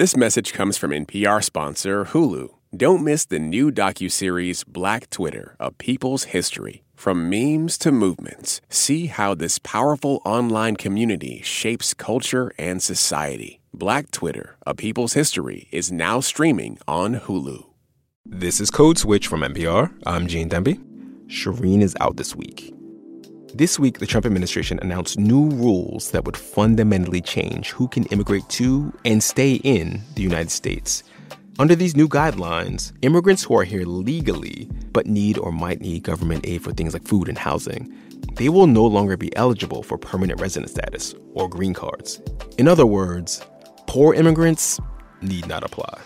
This message comes from NPR sponsor Hulu. Don't miss the new docuseries Black Twitter, A People's History. From memes to movements, see how this powerful online community shapes culture and society. Black Twitter, A People's History is now streaming on Hulu. This is Code Switch from NPR. I'm Gene Demby. Shereen is out this week. This week, the Trump administration announced new rules that would fundamentally change who can immigrate to and stay in the United States. Under these new guidelines, immigrants who are here legally but need or might need government aid for things like food and housing, they will no longer be eligible for permanent resident status or green cards. In other words, poor immigrants need not apply.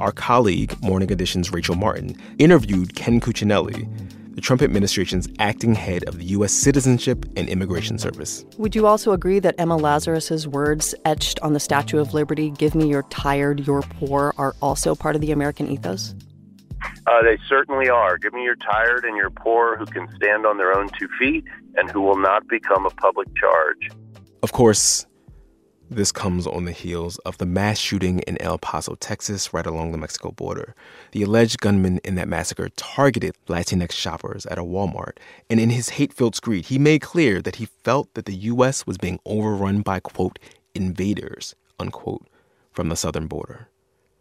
Our colleague, Morning Edition's Rachel Martin, interviewed Ken Cuccinelli, the Trump administration's acting head of the U.S. Citizenship and Immigration Service. Would you also agree that Emma Lazarus's words etched on the Statue of Liberty, give me your tired, your poor, are also part of the American ethos? Uh, they certainly are. Give me your tired and your poor who can stand on their own two feet and who will not become a public charge. Of course, this comes on the heels of the mass shooting in El Paso, Texas, right along the Mexico border. The alleged gunman in that massacre targeted Latinx shoppers at a Walmart, and in his hate filled screed, he made clear that he felt that the U.S. was being overrun by, quote, invaders, unquote, from the southern border.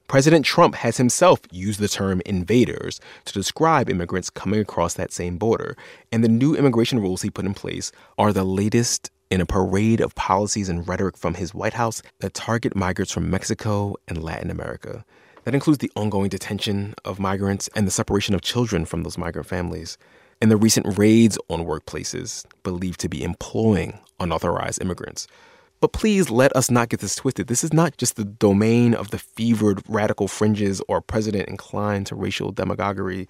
President Trump has himself used the term invaders to describe immigrants coming across that same border, and the new immigration rules he put in place are the latest in a parade of policies and rhetoric from his White House that target migrants from Mexico and Latin America. That includes the ongoing detention of migrants and the separation of children from those migrant families, and the recent raids on workplaces believed to be employing unauthorized immigrants. But please let us not get this twisted. This is not just the domain of the fevered radical fringes or president inclined to racial demagoguery.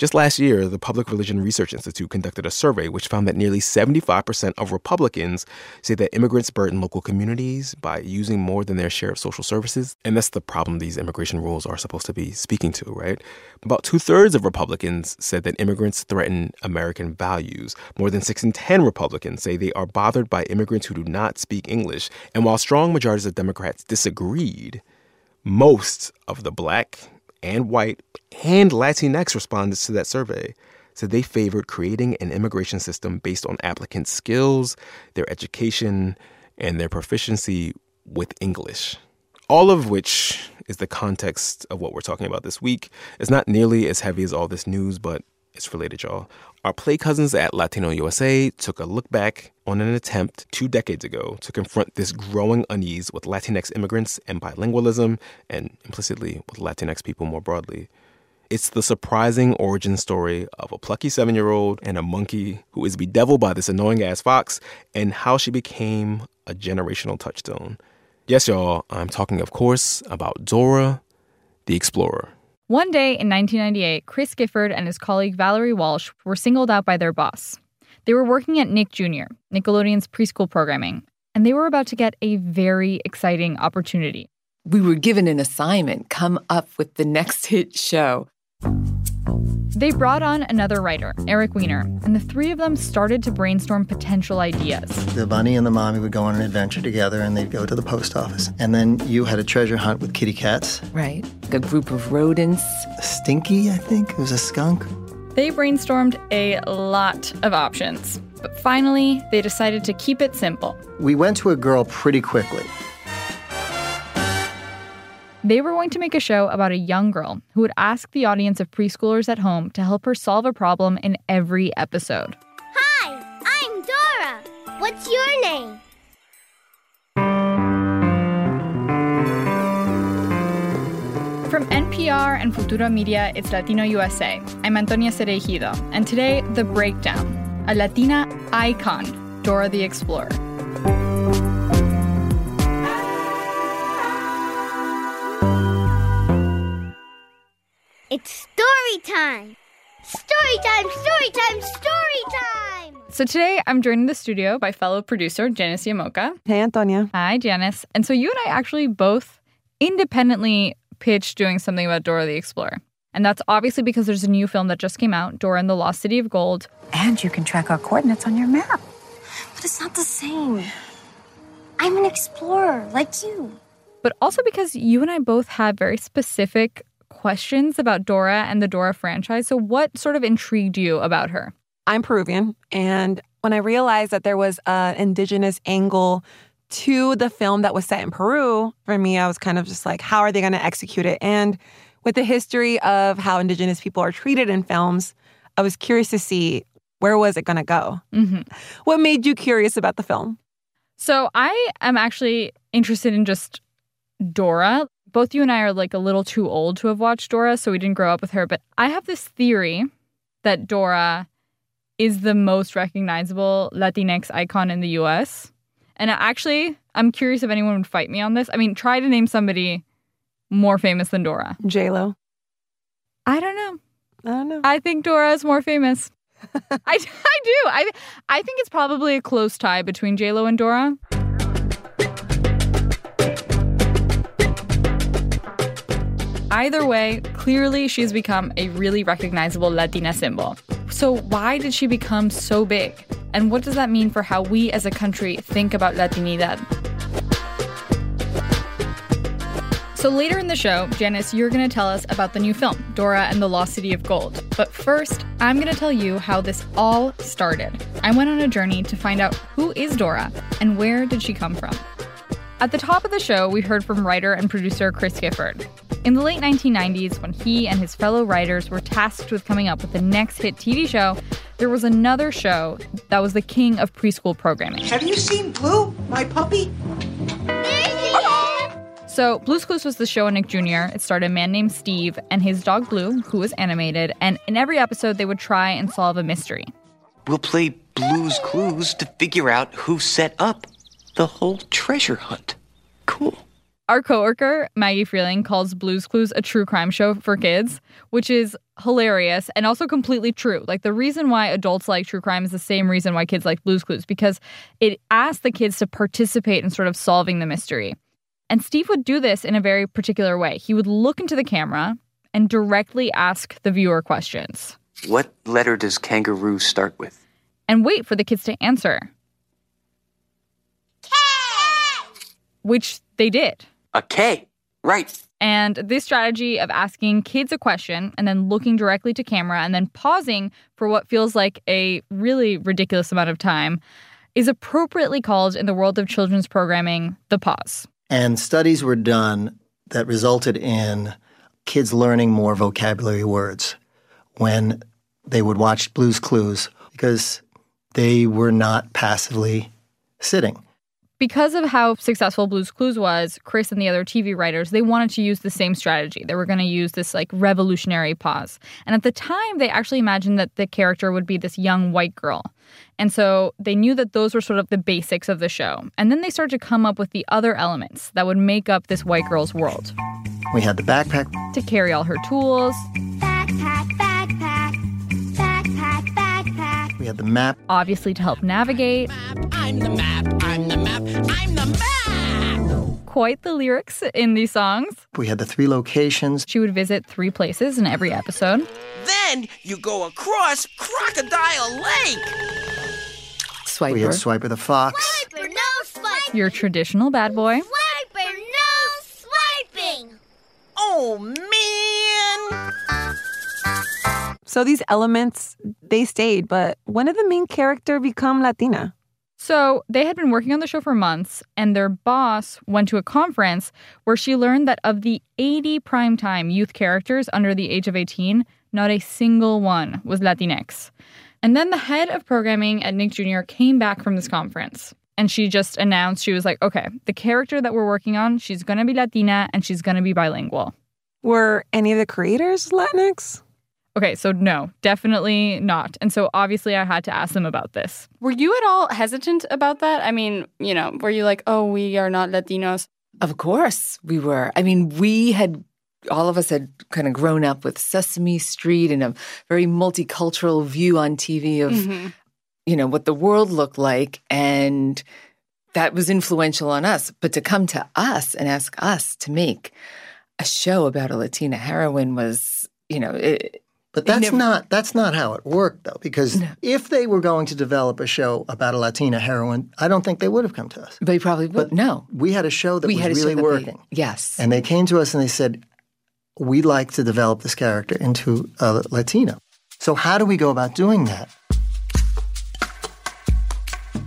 Just last year, the Public Religion Research Institute conducted a survey which found that nearly 75% of Republicans say that immigrants burden local communities by using more than their share of social services. And that's the problem these immigration rules are supposed to be speaking to, right? About two thirds of Republicans said that immigrants threaten American values. More than six in 10 Republicans say they are bothered by immigrants who do not speak English. And while strong majorities of Democrats disagreed, most of the black and white and Latinx respondents to that survey said they favored creating an immigration system based on applicants' skills, their education, and their proficiency with English. All of which is the context of what we're talking about this week. It's not nearly as heavy as all this news, but it's related, y'all. Our play cousins at Latino USA took a look back on an attempt two decades ago to confront this growing unease with Latinx immigrants and bilingualism, and implicitly with Latinx people more broadly. It's the surprising origin story of a plucky seven year old and a monkey who is bedeviled by this annoying ass fox, and how she became a generational touchstone. Yes, y'all, I'm talking, of course, about Dora the Explorer. One day in 1998, Chris Gifford and his colleague Valerie Walsh were singled out by their boss. They were working at Nick Jr., Nickelodeon's preschool programming, and they were about to get a very exciting opportunity. We were given an assignment come up with the next hit show. They brought on another writer, Eric Weiner, and the three of them started to brainstorm potential ideas. The bunny and the mommy would go on an adventure together and they'd go to the post office. And then you had a treasure hunt with kitty cats. Right. A group of rodents. Stinky, I think. It was a skunk. They brainstormed a lot of options. But finally, they decided to keep it simple. We went to a girl pretty quickly. They were going to make a show about a young girl who would ask the audience of preschoolers at home to help her solve a problem in every episode. Hi, I'm Dora. What's your name? From NPR and Futuro Media, it's Latino USA. I'm Antonia Cereijido, and today, The Breakdown, a Latina icon, Dora the Explorer. It's story time. Story time, story time, story time. So today, I'm joined in the studio by fellow producer Janice Llamoca. Hey, Antonia. Hi, Janice. And so you and I actually both independently pitched doing something about Dora the Explorer. And that's obviously because there's a new film that just came out, Dora and the Lost City of Gold. And you can track our coordinates on your map. But it's not the same. I'm an explorer, like you. but also because you and I both have very specific questions about Dora and the Dora franchise. So, what sort of intrigued you about her? I'm Peruvian, and when I realized that there was an indigenous angle to the film that was set in Peru, for me, I was kind of just like, how are they going to execute it? And with the history of how indigenous people are treated in films, I was curious to see where was it going to go. Mm-hmm. What made you curious about the film? So I am actually interested in just Dora. Both you and I are like a little too old to have watched Dora, so we didn't grow up with her. But I have this theory that Dora is the most recognizable Latinx icon in the US. And actually, I'm curious if anyone would fight me on this. I mean, try to name somebody more famous than Dora. J Lo. I don't know. I don't know. I think Dora is more famous. I, I do. I I think it's probably a close tie between J Lo and Dora. Either way, clearly she's become a really recognizable Latina symbol. So, why did she become so big? And what does that mean for how we as a country think about Latinidad? So, later in the show, Janice, you're going to tell us about the new film, Dora and the Lost City of Gold. But first, I'm going to tell you how this all started. I went on a journey to find out who is Dora and where did she come from. At the top of the show, we heard from writer and producer Chris Gifford. In the late 1990s, when he and his fellow writers were tasked with coming up with the next hit TV show, there was another show that was the king of preschool programming. Have you seen Blue, my puppy? So, Blue's Clues was the show on Nick Jr. It starred a man named Steve and his dog Blue, who was animated, and in every episode, they would try and solve a mystery. We'll play Blue's Clues to figure out who set up the whole treasure hunt. Cool. Our coworker, Maggie Freleng, calls Blue's Clues a true crime show for kids, which is hilarious and also completely true. Like the reason why adults like true crime is the same reason why kids like Blue's Clues because it asks the kids to participate in sort of solving the mystery. And Steve would do this in a very particular way. He would look into the camera and directly ask the viewer questions. What letter does kangaroo start with? And wait for the kids to answer. K! Which they did. A K. Right. And this strategy of asking kids a question and then looking directly to camera and then pausing for what feels like a really ridiculous amount of time is appropriately called in the world of children's programming the pause. And studies were done that resulted in kids learning more vocabulary words when they would watch Blue's Clues because they were not passively sitting. Because of how successful Blue's Clues was, Chris and the other TV writers, they wanted to use the same strategy. They were going to use this like revolutionary pause. And at the time, they actually imagined that the character would be this young white girl. And so they knew that those were sort of the basics of the show. And then they started to come up with the other elements that would make up this white girl's world. We had the backpack To carry all her tools, Backpack, backpack, we had the map, obviously to help navigate. I'm the map, I'm the map, I'm the map! Quite the lyrics in these songs. we had the three locations, She would visit three places in every episode. Then you go across Crocodile Lake! Swiper. we had Swiper the Fox, Swiper, no swiping. Your traditional bad boy. Swiper, no swiping. Oh man! So these elements, they stayed, but when did the main character become Latina? So they had been working on the show for months, and their boss went to a conference where she learned that of the 80 primetime youth characters under the age of 18, not a single one was Latinx. And then the head of programming at Nick Jr. came back from this conference. And she just announced, she was like, okay, the character that we're working on, she's gonna be Latina and she's gonna be bilingual. Were any of the creators Latinx? Okay, so no, definitely not. And so obviously I had to ask them about this. Were you at all hesitant about that? I mean, you know, were you like, oh, we are not Latinos? Of course we were. I mean, we had all of us had kind of grown up with Sesame Street and a very multicultural view on TV of Mhm. you know what the world looked like and that was influential on us but to come to us and ask us to make a show about a latina heroine was you know it, But that's not that's not how it worked though, because if they were going to develop a show about a Latina heroine, I don't think they would have come to us. They probably would. But no. We had a show that We was had a show really that they- working. yes. And they came to us and they said, We'd like to develop this character into a Latina." So how do we go about doing that?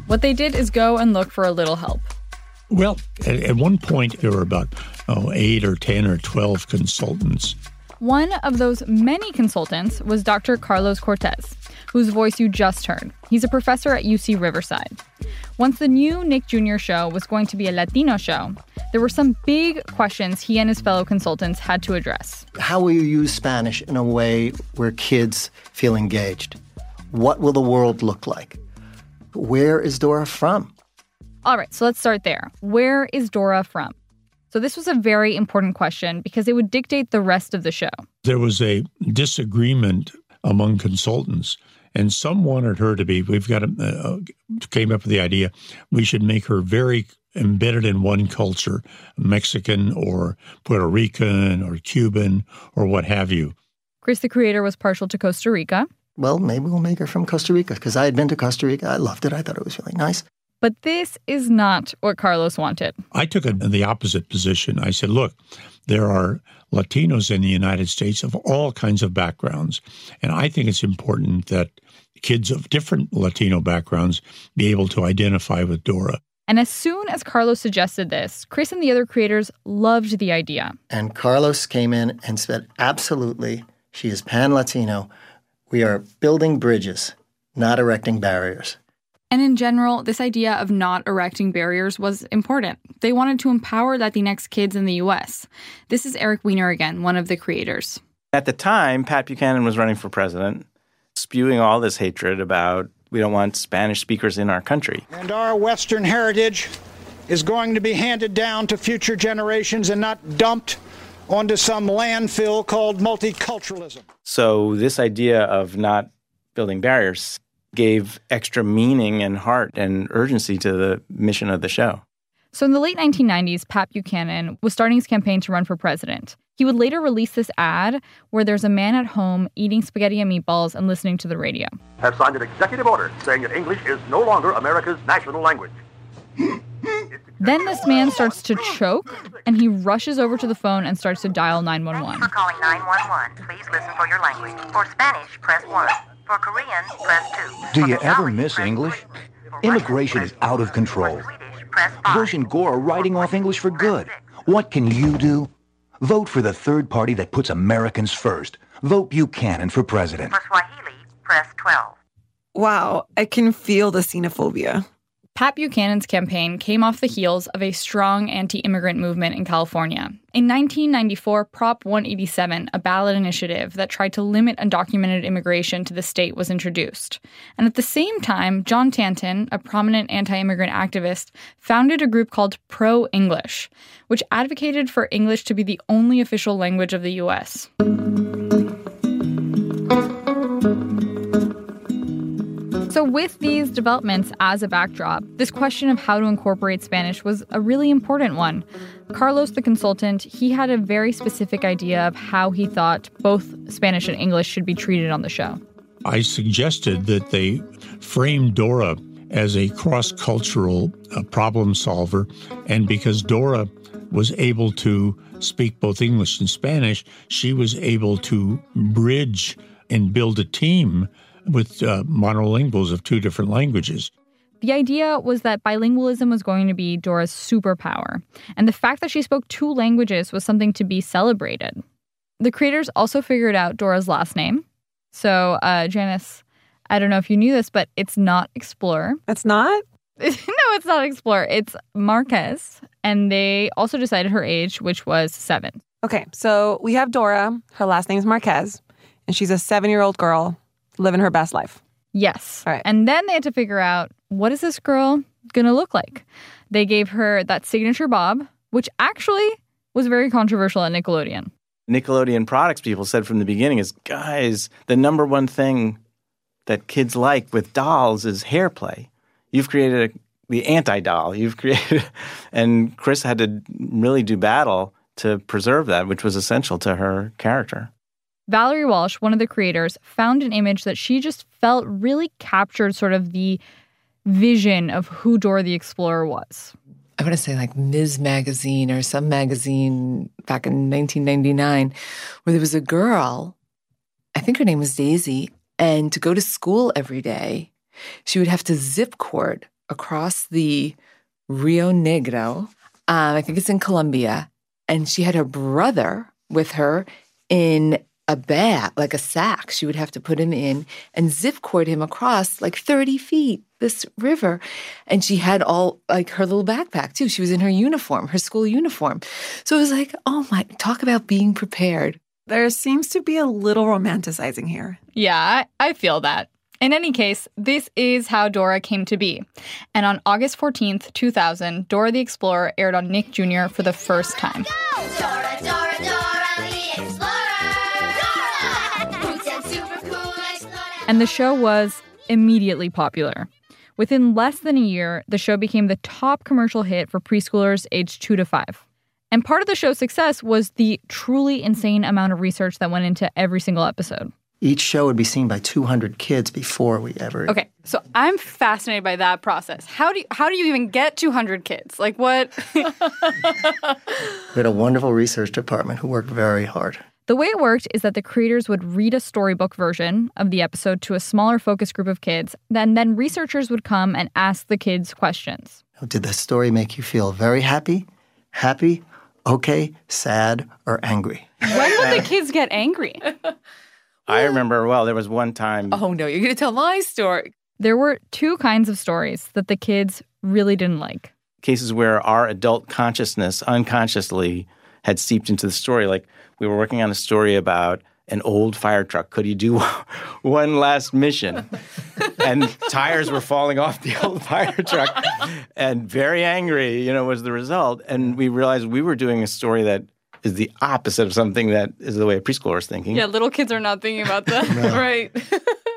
What they did is go and look for a little help. Well, at, at one point, there were about oh, eight or 10 or 12 consultants. One of those many consultants was Dr. Carlos Cortés, whose voice you just heard. He's a professor at UC Riverside. Once the new Nick Jr. show was going to be a Latino show, there were some big questions he and his fellow consultants had to address. How will you use Spanish in a way where kids feel engaged? What will the world look like? Where is Dora from? All right, so let's start there. Where is Dora from? So, this was a very important question because it would dictate the rest of the show. There was a disagreement among consultants, and some wanted her to be. We've got a, uh, came up with the idea we should make her very embedded in one culture, Mexican or Puerto Rican or Cuban or what have you. Chris, the creator, was partial to Costa Rica. Well, maybe we'll make her from Costa Rica because I had been to Costa Rica. I loved it. I thought it was really nice. But this is not what Carlos wanted. I took a, the opposite position. I said, look, there are Latinos in the United States of all kinds of backgrounds. And I think it's important that kids of different Latino backgrounds be able to identify with Dora. And as soon as Carlos suggested this, Chris and the other creators loved the idea. And Carlos came in and said, absolutely, she is pan Latino. We are building bridges, not erecting barriers. And in general, this idea of not erecting barriers was important. They wanted to empower Latinx kids in the US. This is Eric Weiner again, one of the creators. At the time, Pat Buchanan was running for president, spewing all this hatred about we don't want Spanish speakers in our country. And our Western heritage is going to be handed down to future generations and not dumped onto some landfill called multiculturalism. So, this idea of not building barriers gave extra meaning and heart and urgency to the mission of the show. So, in the late 1990s, Pat Buchanan was starting his campaign to run for president. He would later release this ad where there's a man at home eating spaghetti and meatballs and listening to the radio. have signed an executive order saying that English is no longer America's national language. Then this man starts to choke and he rushes over to the phone and starts to dial 911. For calling 911, please listen for your language. For Spanish, press 1. For Korean, press 2. Do you ever miss English? Immigration is out of control. Bush and Gore are writing off English for good. What can you do? Vote for the third party that puts Americans first. Vote Buchanan for president. For Swahili, press 12. Wow, I can feel the xenophobia. Pat Buchanan's campaign came off the heels of a strong anti immigrant movement in California. In 1994, Prop 187, a ballot initiative that tried to limit undocumented immigration to the state, was introduced. And at the same time, John Tanton, a prominent anti immigrant activist, founded a group called Pro English, which advocated for English to be the only official language of the U.S. So, with these developments as a backdrop, this question of how to incorporate Spanish was a really important one. Carlos, the consultant, he had a very specific idea of how he thought both Spanish and English should be treated on the show. I suggested that they frame Dora as a cross cultural uh, problem solver. And because Dora was able to speak both English and Spanish, she was able to bridge and build a team with uh, monolinguals of two different languages. The idea was that bilingualism was going to be Dora's superpower, and the fact that she spoke two languages was something to be celebrated. The creators also figured out Dora's last name. So, uh, Janice, I don't know if you knew this, but it's not Explorer. It's not? no, it's not Explorer. It's Marquez. And they also decided her age, which was seven. Okay, so we have Dora. Her last name is Marquez, and she's a seven year old girl living her best life. Yes. All right. And then they had to figure out what is this girl going to look like? They gave her that signature bob, which actually was very controversial at Nickelodeon. Nickelodeon products people said from the beginning is guys, the number one thing that kids like with dolls is hair play. You've created a, the anti doll. You've created, and Chris had to really do battle to preserve that, which was essential to her character. Valerie Walsh, one of the creators, found an image that she just felt really captured sort of the vision of who Dora the Explorer was. I want to say like Ms. Magazine or some magazine back in 1999, where there was a girl, I think her name was Daisy, and to go to school every day, she would have to zip cord across the Rio Negro. Um, I think it's in Colombia. And she had her brother with her in a bag, like a sack. She would have to put him in and zip cord him across like 30 feet this river. And she had all like her little backpack too. She was in her uniform, her school uniform. So it was like, oh my, talk about being prepared. There seems to be a little romanticizing here. Yeah, I, I feel that. In any case, this is how Dora came to be. And on August 14th, 2000, Dora the Explorer aired on Nick Jr. for the first time. Dora, Dora, Dora And the show was immediately popular. Within less than a year, the show became the top commercial hit for preschoolers aged 2 to 5. And part of the show's success was the truly insane amount of research that went into every single episode. Each show would be seen by 200 kids before we ever. Okay, so I'm fascinated by that process. How do you, how do you even get 200 kids? Like what? We had a wonderful research department who worked very hard. The way it worked is that the creators would read a storybook version of the episode to a smaller focus group of kids, then then researchers would come and ask the kids questions. Did the story make you feel very happy, happy, okay, sad, or angry? when would the kids get angry? I remember well, there was one time. Oh no, you're going to tell my story. There were two kinds of stories that the kids really didn't like. cases where our adult consciousness unconsciously had seeped into the story. Like we were working on a story about an old fire truck. Could he do one last mission? and tires were falling off the old fire truck, and very angry, you know, was the result. And we realized we were doing a story that is the opposite of something that is the way a preschooler is thinking. Yeah, little kids are not thinking about that. No. right.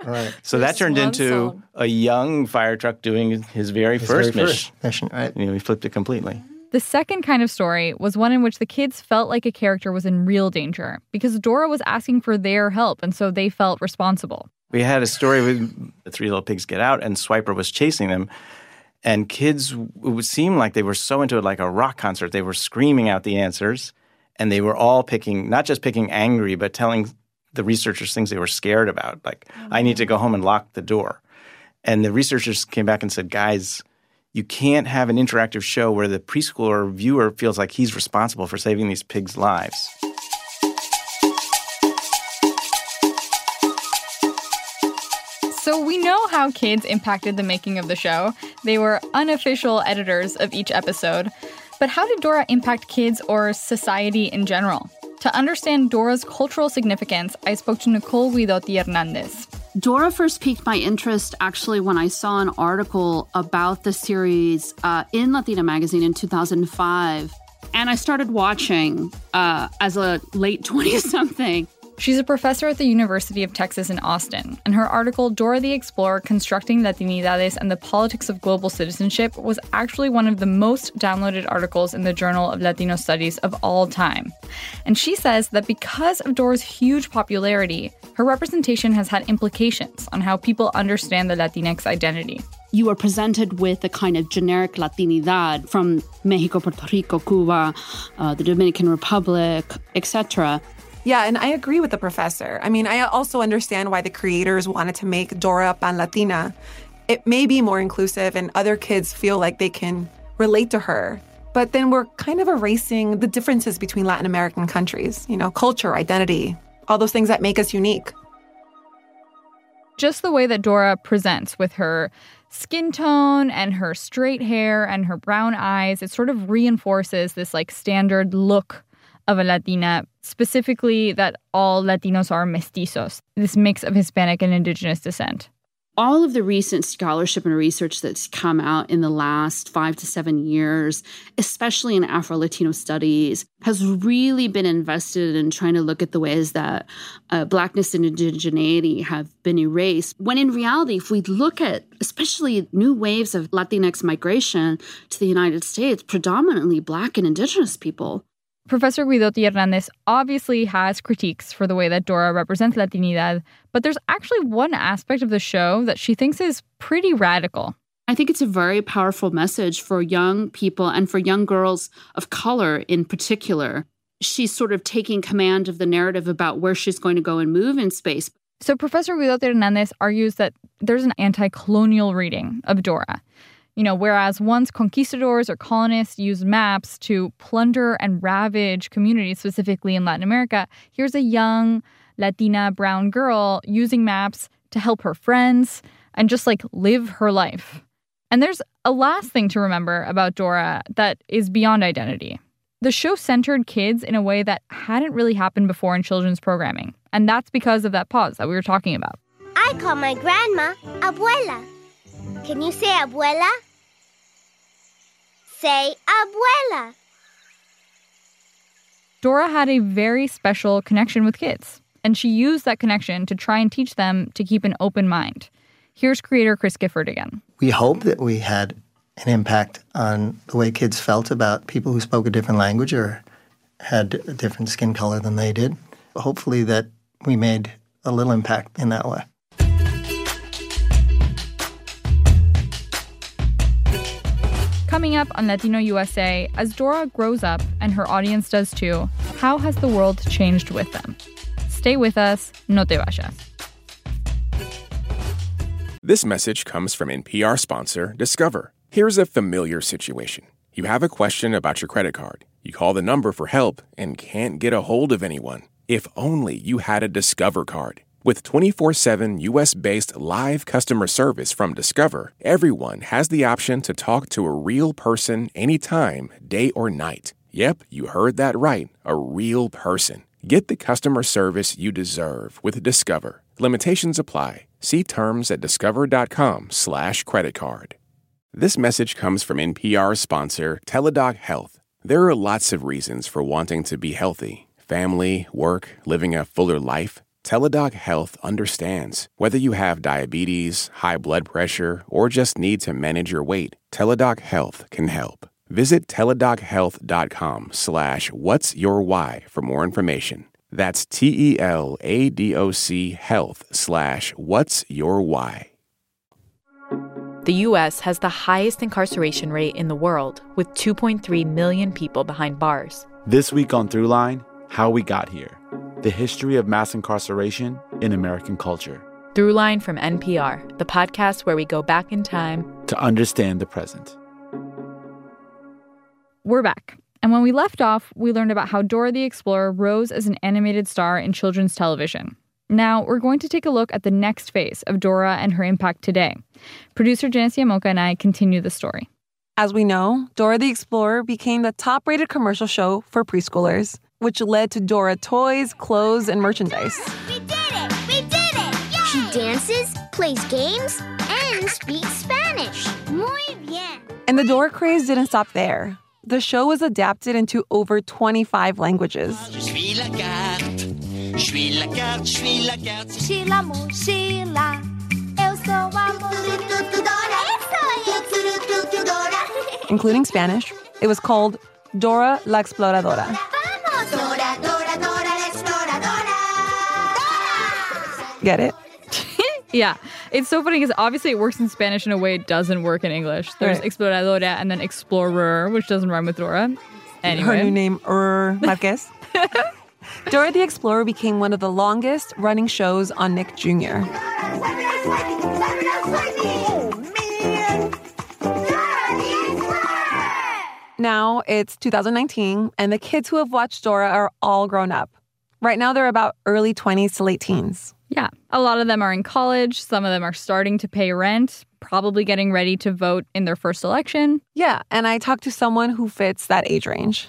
Right. So that turned into song. a young fire truck doing his very His first very mission. first mission, right? You know, we flipped it completely. The second kind of story was one in which the kids felt like a character was in real danger because Dora was asking for their help, and so they felt responsible. We had a story with the three little pigs get out, and Swiper was chasing them. And kids, it would seem like they were so into it, like a rock concert. They were screaming out the answers, and they were all picking, not just picking angry, but telling the researchers things they were scared about. Like, oh, I need to go home and lock the door. And the researchers came back and said, guys, you can't have an interactive show where the preschooler viewer feels like he's responsible for saving these pigs' lives. So we know how kids impacted the making of the show. They were unofficial editors of each episode. But how did Dora impact kids or society in general? To understand Dora's cultural significance, I spoke to Nicole Guidotti Hernandez. Dora first piqued my interest actually when I saw an article about the series uh, in Latina Magazine in 2005. And I started watching uh, as a late 20 something. She's a professor at the University of Texas in Austin, and her article, Dora the Explorer Constructing Latinidades and the Politics of Global Citizenship, was actually one of the most downloaded articles in the Journal of Latino Studies of all time. And she says that because of Dora's huge popularity, her representation has had implications on how people understand the Latinx identity. You are presented with a kind of generic Latinidad from Mexico, Puerto Rico, Cuba, uh, the Dominican Republic, etc. Yeah, and I agree with the professor. I mean, I also understand why the creators wanted to make Dora Pan Latina. It may be more inclusive, and other kids feel like they can relate to her. But then we're kind of erasing the differences between Latin American countries, you know, culture, identity, all those things that make us unique. Just the way that Dora presents with her skin tone and her straight hair and her brown eyes, it sort of reinforces this like standard look of a Latina, specifically that all Latinos are mestizos, this mix of Hispanic and indigenous descent. all of the recent scholarship and research that's come out in the last five to seven years, especially in Afro Latino studies, has really been invested in trying to look at the ways that uh, Blackness and indigeneity have been erased. When in reality, if we look at especially new waves of Latinx migration to the United States, predominantly Black and Indigenous people, Professor Guidotti Hernandez obviously has critiques for the way that Dora represents Latinidad, but there's actually one aspect of the show that she thinks is pretty radical. I think it's a very powerful message for young people and for young girls of color in particular. She's sort of taking command of the narrative about where she's going to go and move in space. So, Professor Guidotti Hernandez argues that there's an anti colonial reading of Dora. You know, whereas once conquistadors or colonists used maps to plunder and ravage communities, specifically in Latin America, here's a young Latina brown girl using maps to help her friends and just like live her life. And there's a last thing to remember about Dora that is beyond identity. The show centered kids in a way that hadn't really happened before in children's programming. And that's because of that pause that we were talking about. I call my grandma abuela. Can you say abuela? Say abuela. Dora had a very special connection with kids, and she used that connection to try and teach them to keep an open mind. Here's creator Chris Gifford again. We hope that we had an impact on the way kids felt about people who spoke a different language or had a different skin color than they did. Hopefully, that we made a little impact in that way. Coming up on Latino USA, as Dora grows up and her audience does too, how has the world changed with them? Stay with us, no te vayas. This message comes from NPR sponsor Discover. Here's a familiar situation. You have a question about your credit card. You call the number for help and can't get a hold of anyone. If only you had a Discover card. With 24 7 US based live customer service from Discover, everyone has the option to talk to a real person anytime, day or night. Yep, you heard that right. A real person. Get the customer service you deserve with Discover. Limitations apply. See terms at discover.com/slash credit card. This message comes from NPR sponsor Teladoc Health. There are lots of reasons for wanting to be healthy family, work, living a fuller life. Teladoc Health understands. Whether you have diabetes, high blood pressure, or just need to manage your weight, Teladoc Health can help. Visit teladochealth.com slash what's your why for more information. That's T-E-L-A-D-O-C health slash what's your why. The U.S. has the highest incarceration rate in the world, with 2.3 million people behind bars. This week on Throughline, how we got here. The history of mass incarceration in American culture. Throughline from NPR, the podcast where we go back in time to understand the present. We're back. And when we left off, we learned about how Dora the Explorer rose as an animated star in children's television. Now, we're going to take a look at the next phase of Dora and her impact today. Producer Janice Llamoca and I continue the story. As we know, Dora the Explorer became the top rated commercial show for preschoolers, which led to Dora toys, clothes, and merchandise. We did it! We did it! She dances, plays games, and speaks Spanish. Muy bien. And the Dora craze didn't stop there. The show was adapted into over 25 languages. Sheila mochila. Eu sou a mochila do Dora. Eu sou Dora. including Spanish. It was called Dora la Exploradora. Vamos, Dora, Dora, Dora, la exploradora. Get it? Yeah, it's so funny because obviously it works in Spanish in a way it doesn't work in English. There's Right. exploradora and then explorer, which doesn't rhyme with Dora. Anyway. Her new name, Ur Marquez. Dora the Explorer became one of the longest running shows on Nick Jr. Now it's 2019, and the kids who have watched Dora are all grown up. Right now, they're about early 20s to late teens. Yeah, a lot of them are in college. Some of them are starting to pay rent, probably getting ready to vote in their first election. Yeah, and I talked to someone who fits that age range.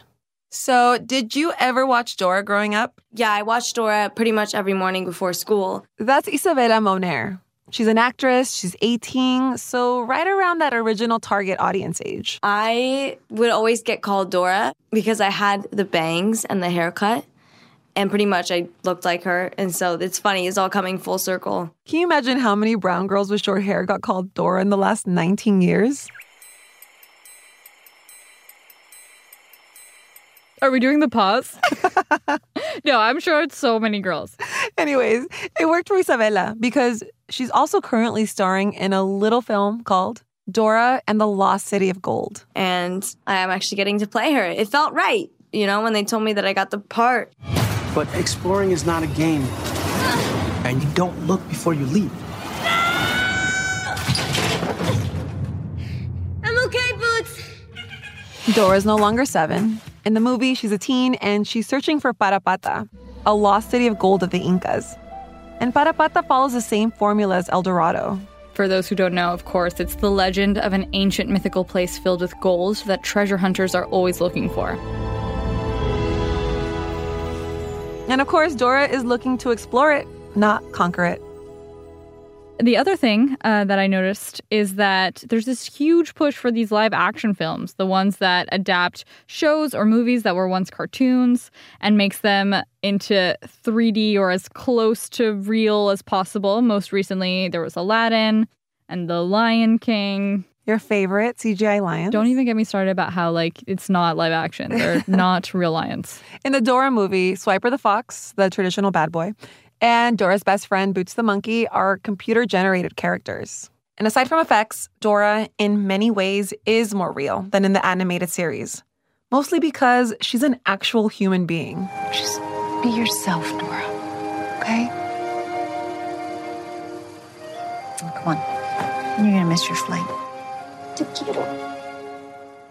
So, did you ever watch Dora growing up? Yeah, I watched Dora pretty much every morning before school. That's Isabella Moner. She's an actress, she's 18, so right around that original target audience age. I would always get called Dora because I had the bangs and the haircut. And pretty much I looked like her. And so it's funny, it's all coming full circle. Can you imagine how many brown girls with short hair got called Dora in the last 19 years? Are we doing the pause? no, I'm sure it's so many girls. Anyways, it worked for Isabella because she's also currently starring in a little film called Dora and the Lost City of Gold. And I am actually getting to play her. It felt right, you know, when they told me that I got the part. But exploring is not a game. And you don't look before you leap. I'm okay, Boots. Dora's no longer seven. In the movie, she's a teen and she's searching for Parapata, a lost city of gold of the Incas. And Parapata follows the same formula as El Dorado. For those who don't know, of course, it's the legend of an ancient mythical place filled with gold that treasure hunters are always looking for. And of course, Dora is looking to explore it, not conquer it. The other thing uh, that I noticed is that there's this huge push for these live action films, the ones that adapt shows or movies that were once cartoons and makes them into 3D or as close to real as possible. Most recently, there was Aladdin and The Lion King. Your favorite CGI lions? Don't even get me started about how like it's not live action. They're not real lions. In the Dora movie, Swiper the fox, the traditional bad boy, and Dora's best friend, Boots the monkey, are computer generated characters. And aside from effects, Dora, in many ways, is more real than in the animated series. Mostly because she's an actual human being. Just be yourself, Dora. Okay? Oh, come on. You're gonna miss your flight. Te quiero.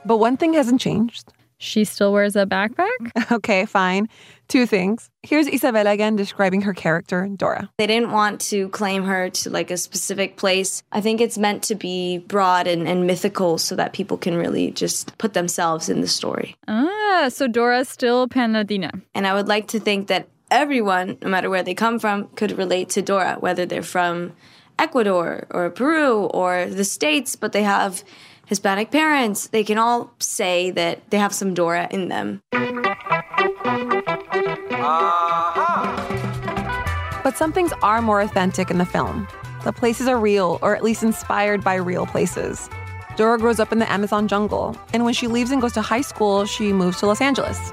But one thing hasn't changed. She still wears a backpack? okay, fine. Two things. Here's Isabella again describing her character, Dora. They didn't want to claim her to like a specific place. I think it's meant to be broad and, and mythical so that people can really just put themselves in the story. Ah, so Dora's still Pan Latina. And I would like to think that everyone, no matter where they come from, could relate to Dora, whether they're from Ecuador or Peru or the States, but they have Hispanic parents. They can all say that they have some Dora in them. But some things are more authentic in the film. The places are real, or at least inspired by real places. Dora grows up in the Amazon jungle, and when she leaves and goes to high school, she moves to Los Angeles.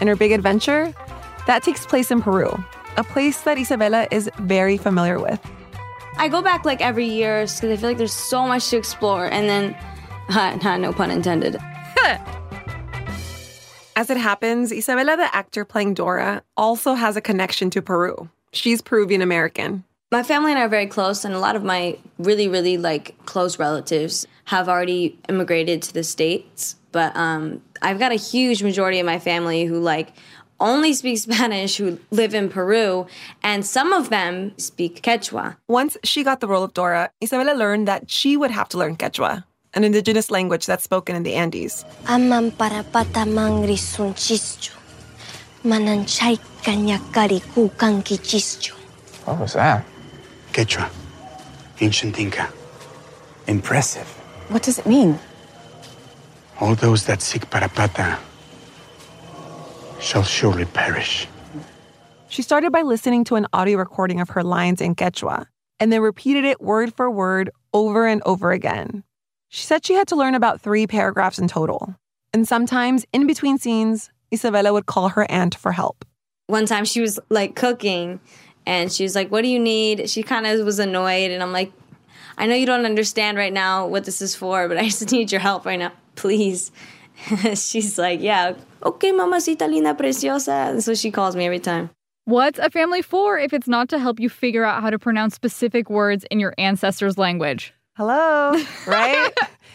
And her big adventure? That takes place in Peru, a place that Isabella is very familiar with. I go back like every year because I feel like there's so much to explore, and then, uh, no pun intended. As it happens, Isabella, the actor playing Dora, also has a connection to Peru. She's Peruvian American. My family and I are very close, and a lot of my really, really like close relatives have already immigrated to the states. But um, I've got a huge majority of my family who like only speak Spanish, who live in Peru, and some of them speak Quechua. Once she got the role of Dora, Isabella learned that she would have to learn Quechua, an indigenous language that's spoken in the Andes. Amam para pata mangri sunchistu. Mananchay kanyakari kukanki chistu. What was that? Quechua. Ancient Inca. Impressive. What does it mean? All those that seek Parapata shall surely perish. She started by listening to an audio recording of her lines in Quechua and then repeated it word for word over and over again. She said she had to learn about three paragraphs in total. And sometimes, in between scenes, Isabella would call her aunt for help. One time she was like cooking and she was like, What do you need? She kind of was annoyed. And I'm like, I know you don't understand right now what this is for, but I just need your help right now, please. She's like, Yeah, okay, mamacita linda preciosa. And so she calls me every time. What's a family for if it's not to help you figure out how to pronounce specific words in your ancestors' language? Hello, right?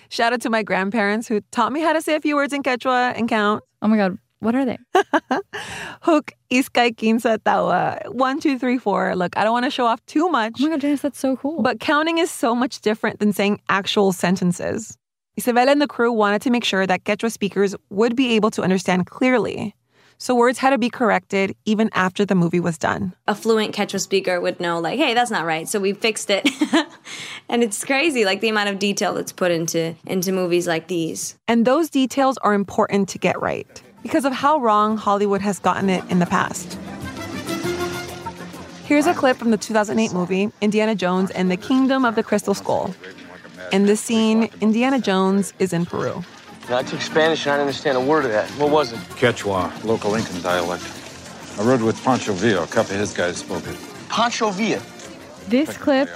Shout out to my grandparents who taught me how to say a few words in Quechua and count. Oh my God, what are they? Hook, iskay, kimsa, tawa. One, two, three, four. Look, I don't want to show off too much. Oh my God, Janice, that's so cool. But counting is so much different than saying actual sentences. Isabella and the crew wanted to make sure that Quechua speakers would be able to understand clearly. So words had to be corrected even after the movie was done. A fluent Quechua speaker would know, like, hey, that's not right. So we fixed it. and it's crazy, like the amount of detail that's put into into movies like these. And those details are important to get right because of how wrong Hollywood has gotten it in the past. Here's a clip from the 2008 movie Indiana Jones and the Kingdom of the Crystal Skull. In this scene, Indiana Jones is in Peru. No, I took Spanish and I didn't understand a word of that. What was it? Quechua, local Incan dialect. I rode with Pancho Villa. A couple of his guys spoke it. Pancho Villa. This clip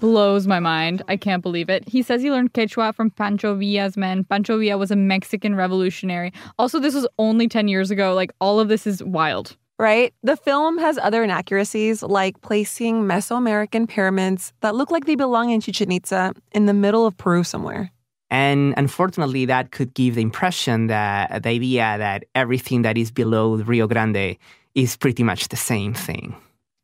blows my mind. I can't believe it. He says he learned Quechua from Pancho Villa's men. Pancho Villa was a Mexican revolutionary. Also, this was only 10 years ago. Like, all of this is wild. Right? The film has other inaccuracies, like placing Mesoamerican pyramids that look like they belong in Chichen Itza in the middle of Peru somewhere. And unfortunately, that could give the impression that the idea that everything that is below Rio Grande is pretty much the same thing.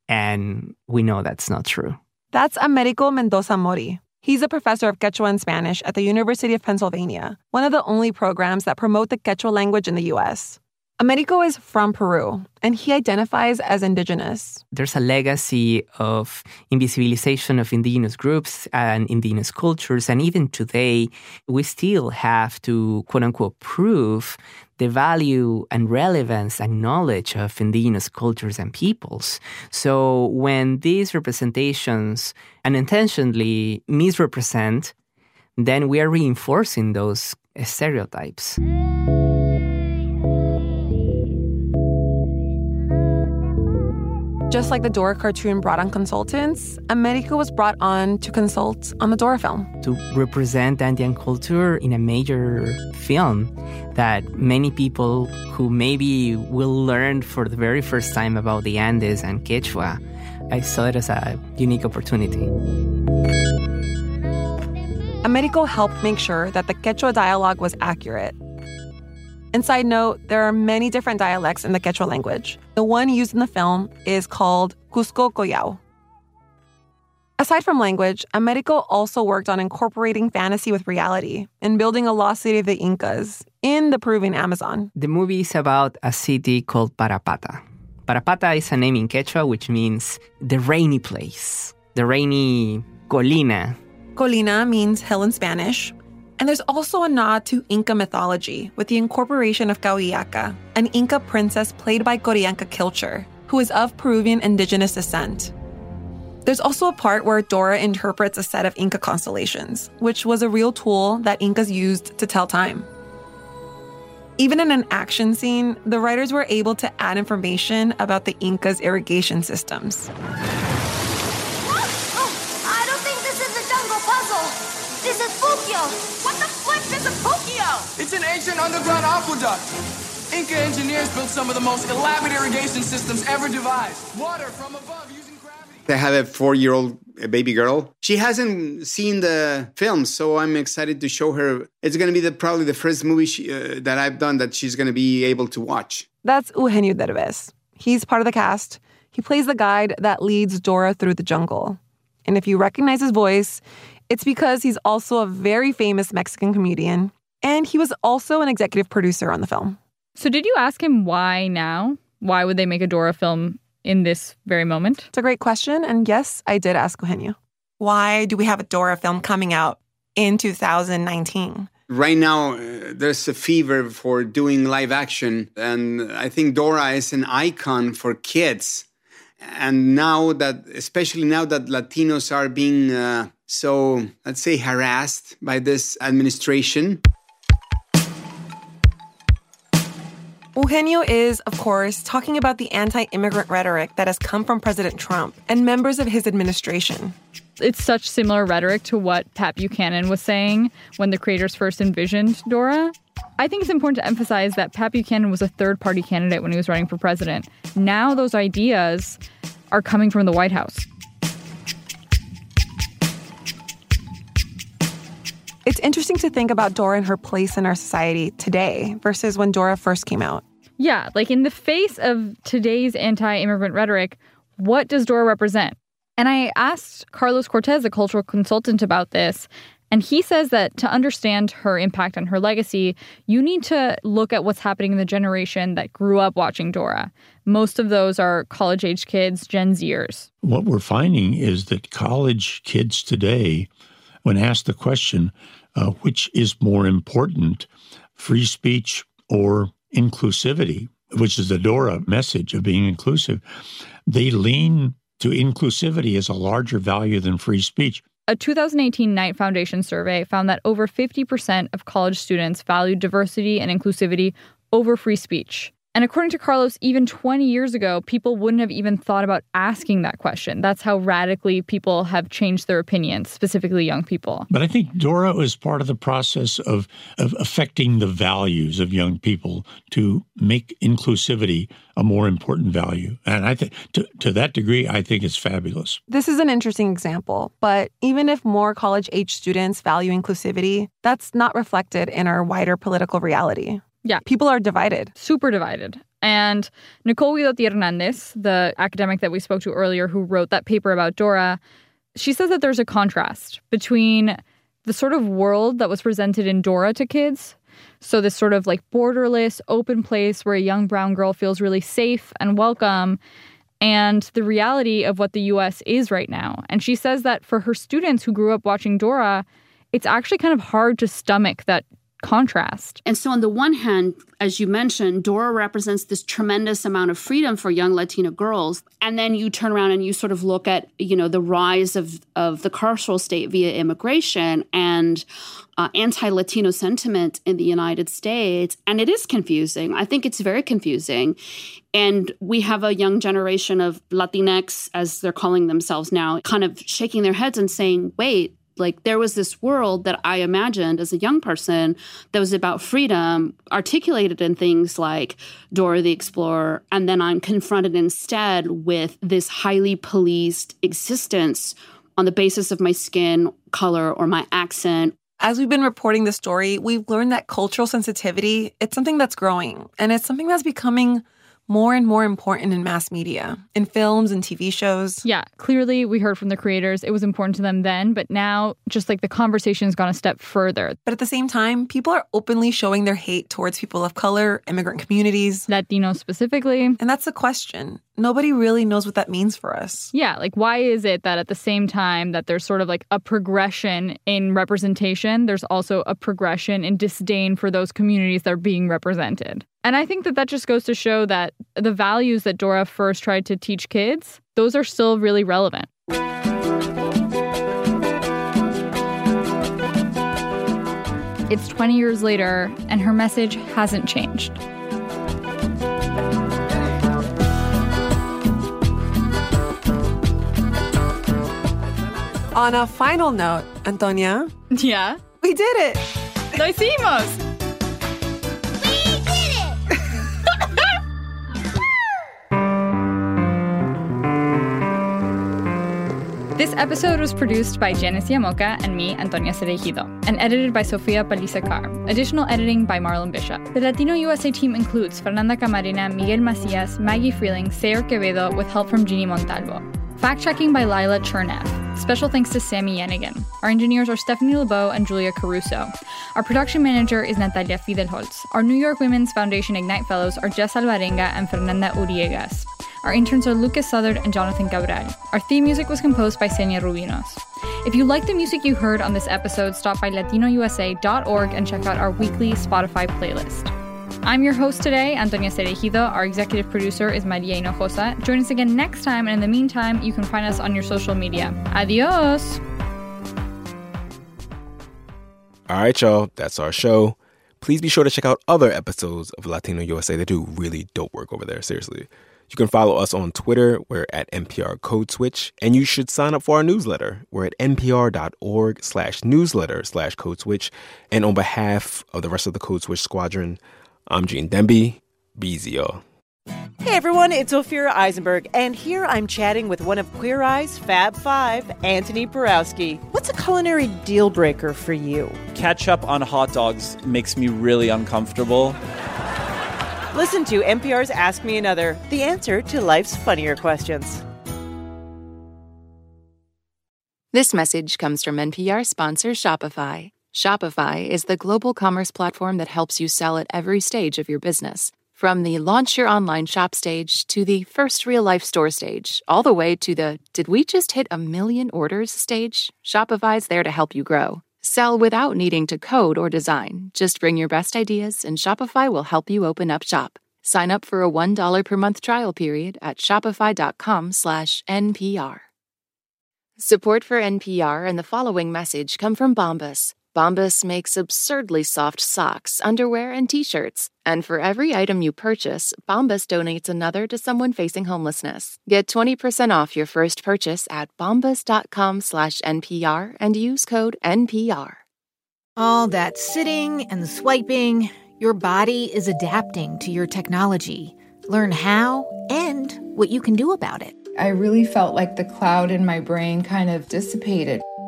And we know that's not true. That's Americo Mendoza Mori. He's a professor of Quechua and Spanish at the University of Pennsylvania, one of the only programs that promote the Quechua language in the US. Americo is from Peru, and he identifies as indigenous. There's a legacy of invisibilization of indigenous groups and indigenous cultures. And even today, we still have to, quote unquote, prove the value and relevance and knowledge of indigenous cultures and peoples. So when these representations unintentionally misrepresent, then we are reinforcing those stereotypes. Just like the Dora cartoon brought on consultants, Americo was brought on to consult on the Dora film. To represent Andean culture in a major film that many people who maybe will learn for the very first time about the Andes and Quechua, I saw it as a unique opportunity. Americo helped make sure that the Quechua dialogue was accurate and side note, there are many different dialects in the Quechua language. The one used in the film is called Cusco Collao. Aside from language, Americo also worked on incorporating fantasy with reality and building a lost city of the Incas in the Peruvian Amazon. The movie is about a city called Parapata. Parapata is a name in Quechua which means the rainy place, the rainy colina. Colina means hill in Spanish, and there's also a nod to Inca mythology with the incorporation of Cahuillaca, an Inca princess played by Qorianka Kilcher, who is of Peruvian indigenous descent. There's also a part where Dora interprets a set of Inca constellations, which was a real tool that Incas used to tell time. Even in an action scene, the writers were able to add information about the Incas' irrigation systems. An ancient underground aqueduct. Inca engineers built some of the most elaborate irrigation systems ever devised. Water from above using gravity. They have a four-year-old baby girl. She hasn't seen the film, so I'm excited to show her. It's going to be the, probably the first movie she, uh, that I've done that she's going to be able to watch. That's Eugenio Derbez. He's part of the cast. He plays the guide that leads Dora through the jungle. And if you recognize his voice, it's because he's also a very famous Mexican comedian and he was also an executive producer on the film. So, did you ask him why now? Why would they make a Dora film in this very moment? It's a great question. And yes, I did ask Eugenio. Why do we have a Dora film coming out in 2019? Right now, uh, there's a fever for doing live action. And I think Dora is an icon for kids. And now that, especially now that Latinos are being uh, so, let's say, harassed by this administration. Eugenio is, of course, talking about the anti immigrant rhetoric that has come from President Trump and members of his administration. It's such similar rhetoric to what Pat Buchanan was saying when the creators first envisioned Dora. I think it's important to emphasize that Pat Buchanan was a third party candidate when he was running for president. Now those ideas are coming from the White House. It's interesting to think about Dora and her place in our society today versus when Dora first came out. Yeah, like in the face of today's anti immigrant rhetoric, what does Dora represent? And I asked Carlos Cortés, a cultural consultant, about this. And he says that to understand her impact and her legacy, you need to look at what's happening in the generation that grew up watching Dora. Most of those are college age kids, Gen Zers. What we're finding is that college kids today, when asked the question, uh, which is more important, free speech or inclusivity, which is the Dora message of being inclusive, they lean to inclusivity as a larger value than free speech. A 2018 Knight Foundation survey found that over 50% of college students valued diversity and inclusivity over free speech. And according to Carlos, even 20 years ago, people wouldn't have even thought about asking that question. That's how radically people have changed their opinions, specifically young people. But I think Dora was part of the process of, of affecting the values of young people to make inclusivity a more important value. And I think to, to that degree, I think it's fabulous. This is an interesting example, but even if more college age students value inclusivity, that's not reflected in our wider political reality. Yeah. People are divided. Super divided. And Nicole Guidotti Hernandez, the academic that we spoke to earlier who wrote that paper about Dora, she says that there's a contrast between the sort of world that was presented in Dora to kids. So, this sort of like borderless, open place where a young brown girl feels really safe and welcome, and the reality of what the US is right now. And she says that for her students who grew up watching Dora, it's actually kind of hard to stomach that contrast. And so, on the one hand, as you mentioned, Dora represents this tremendous amount of freedom for young Latina girls. And then you turn around and you sort of look at, you know, the rise of, of the carceral state via immigration and uh, anti Latino sentiment in the United States. And it is confusing. I think it's very confusing. And we have a young generation of Latinx, as they're calling themselves now, kind of shaking their heads and saying, wait, like there was this world that I imagined as a young person that was about freedom, articulated in things like Dora the Explorer. And then I'm confronted instead with this highly policed existence on the basis of my skin color or my accent. As we've been reporting the story, we've learned that cultural sensitivity, it's something that's growing and it's something that's becoming more and more important in mass media, in films and TV shows. Yeah, clearly we heard from the creators it was important to them then, but now just like the conversation's gone a step further. But at the same time, people are openly showing their hate towards people of color, immigrant communities, Latinos specifically. And that's the question. Nobody really knows what that means for us. Yeah, like why is it that at the same time that there's sort of like a progression in representation, there's also a progression in disdain for those communities that are being represented? And I think that that just goes to show that the values that Dora first tried to teach kids, those are still really relevant. It's 20 years later, and her message hasn't changed. On a final note, Antonia. Yeah. We did it. Lo hicimos. This episode was produced by Janice Llamoca and me, Antonia Cereijido, and edited by Sofia Paliza Carr. Additional editing by Marlon Bishop. The Latino USA team includes Fernanda Camarena, Miguel Macias, Maggie Freleng, Sayre Quevedo, with help from Jeannie Montalvo. Fact checking by Lila Chernev. Special thanks to Sammy Yenigan. Our engineers are Stephanie LeBeau and Julia Caruso. Our production manager is Natalia Fidelholtz. Our New York Women's Foundation Ignite Fellows are Jess Alvarenga and Fernanda Uriegas. Our interns are Lucas Southard and Jonathan Cabral. Our theme music was composed by Xenia Rubinos. If you like the music you heard on this episode, stop by latinousa.org and check out our weekly Spotify playlist. I'm your host today, Antonia Cereijido. Our executive producer is Maria Hinojosa. Join us again next time, and in the meantime, you can find us on your social media. Adios! All right, y'all, that's our show. Please be sure to check out other episodes of Latino USA. They do really dope work over there, seriously. You can follow us on Twitter. We're at NPR Code Switch. And you should sign up for our newsletter. We're at npr.org slash newsletter slash code switch. And on behalf of the rest of the Code Switch squadron, I'm Gene Demby. Be easy, y'all. Hey everyone, it's Ophira Eisenberg, and here I'm chatting with one of Queer Eye's Fab Five, Antoni Porowski. What's a culinary deal breaker for you? Ketchup on hot dogs makes me really uncomfortable. Listen to NPR's Ask Me Another, the answer to life's funnier questions. This message comes from NPR sponsor Shopify. Shopify is the global commerce platform that helps you sell at every stage of your business. From the launch your online shop stage to the first real life store stage, all the way to the did we just hit a million orders stage, Shopify's there to help you grow. Sell without needing to code or design. Just bring your best ideas and Shopify will help you open up shop. Sign up for a $1 per month trial period at shopify.com slash NPR. Support for NPR and the following message come from Bombas. Bombas makes absurdly soft socks, underwear, and t-shirts. And for every item you purchase, Bombas donates another to someone facing homelessness. Get 20% off your first purchase at bombas.com slash NPR and use code NPR. All that sitting and swiping, your body is adapting to your technology. Learn how and what you can do about it. I really felt like the cloud in my brain kind of dissipated.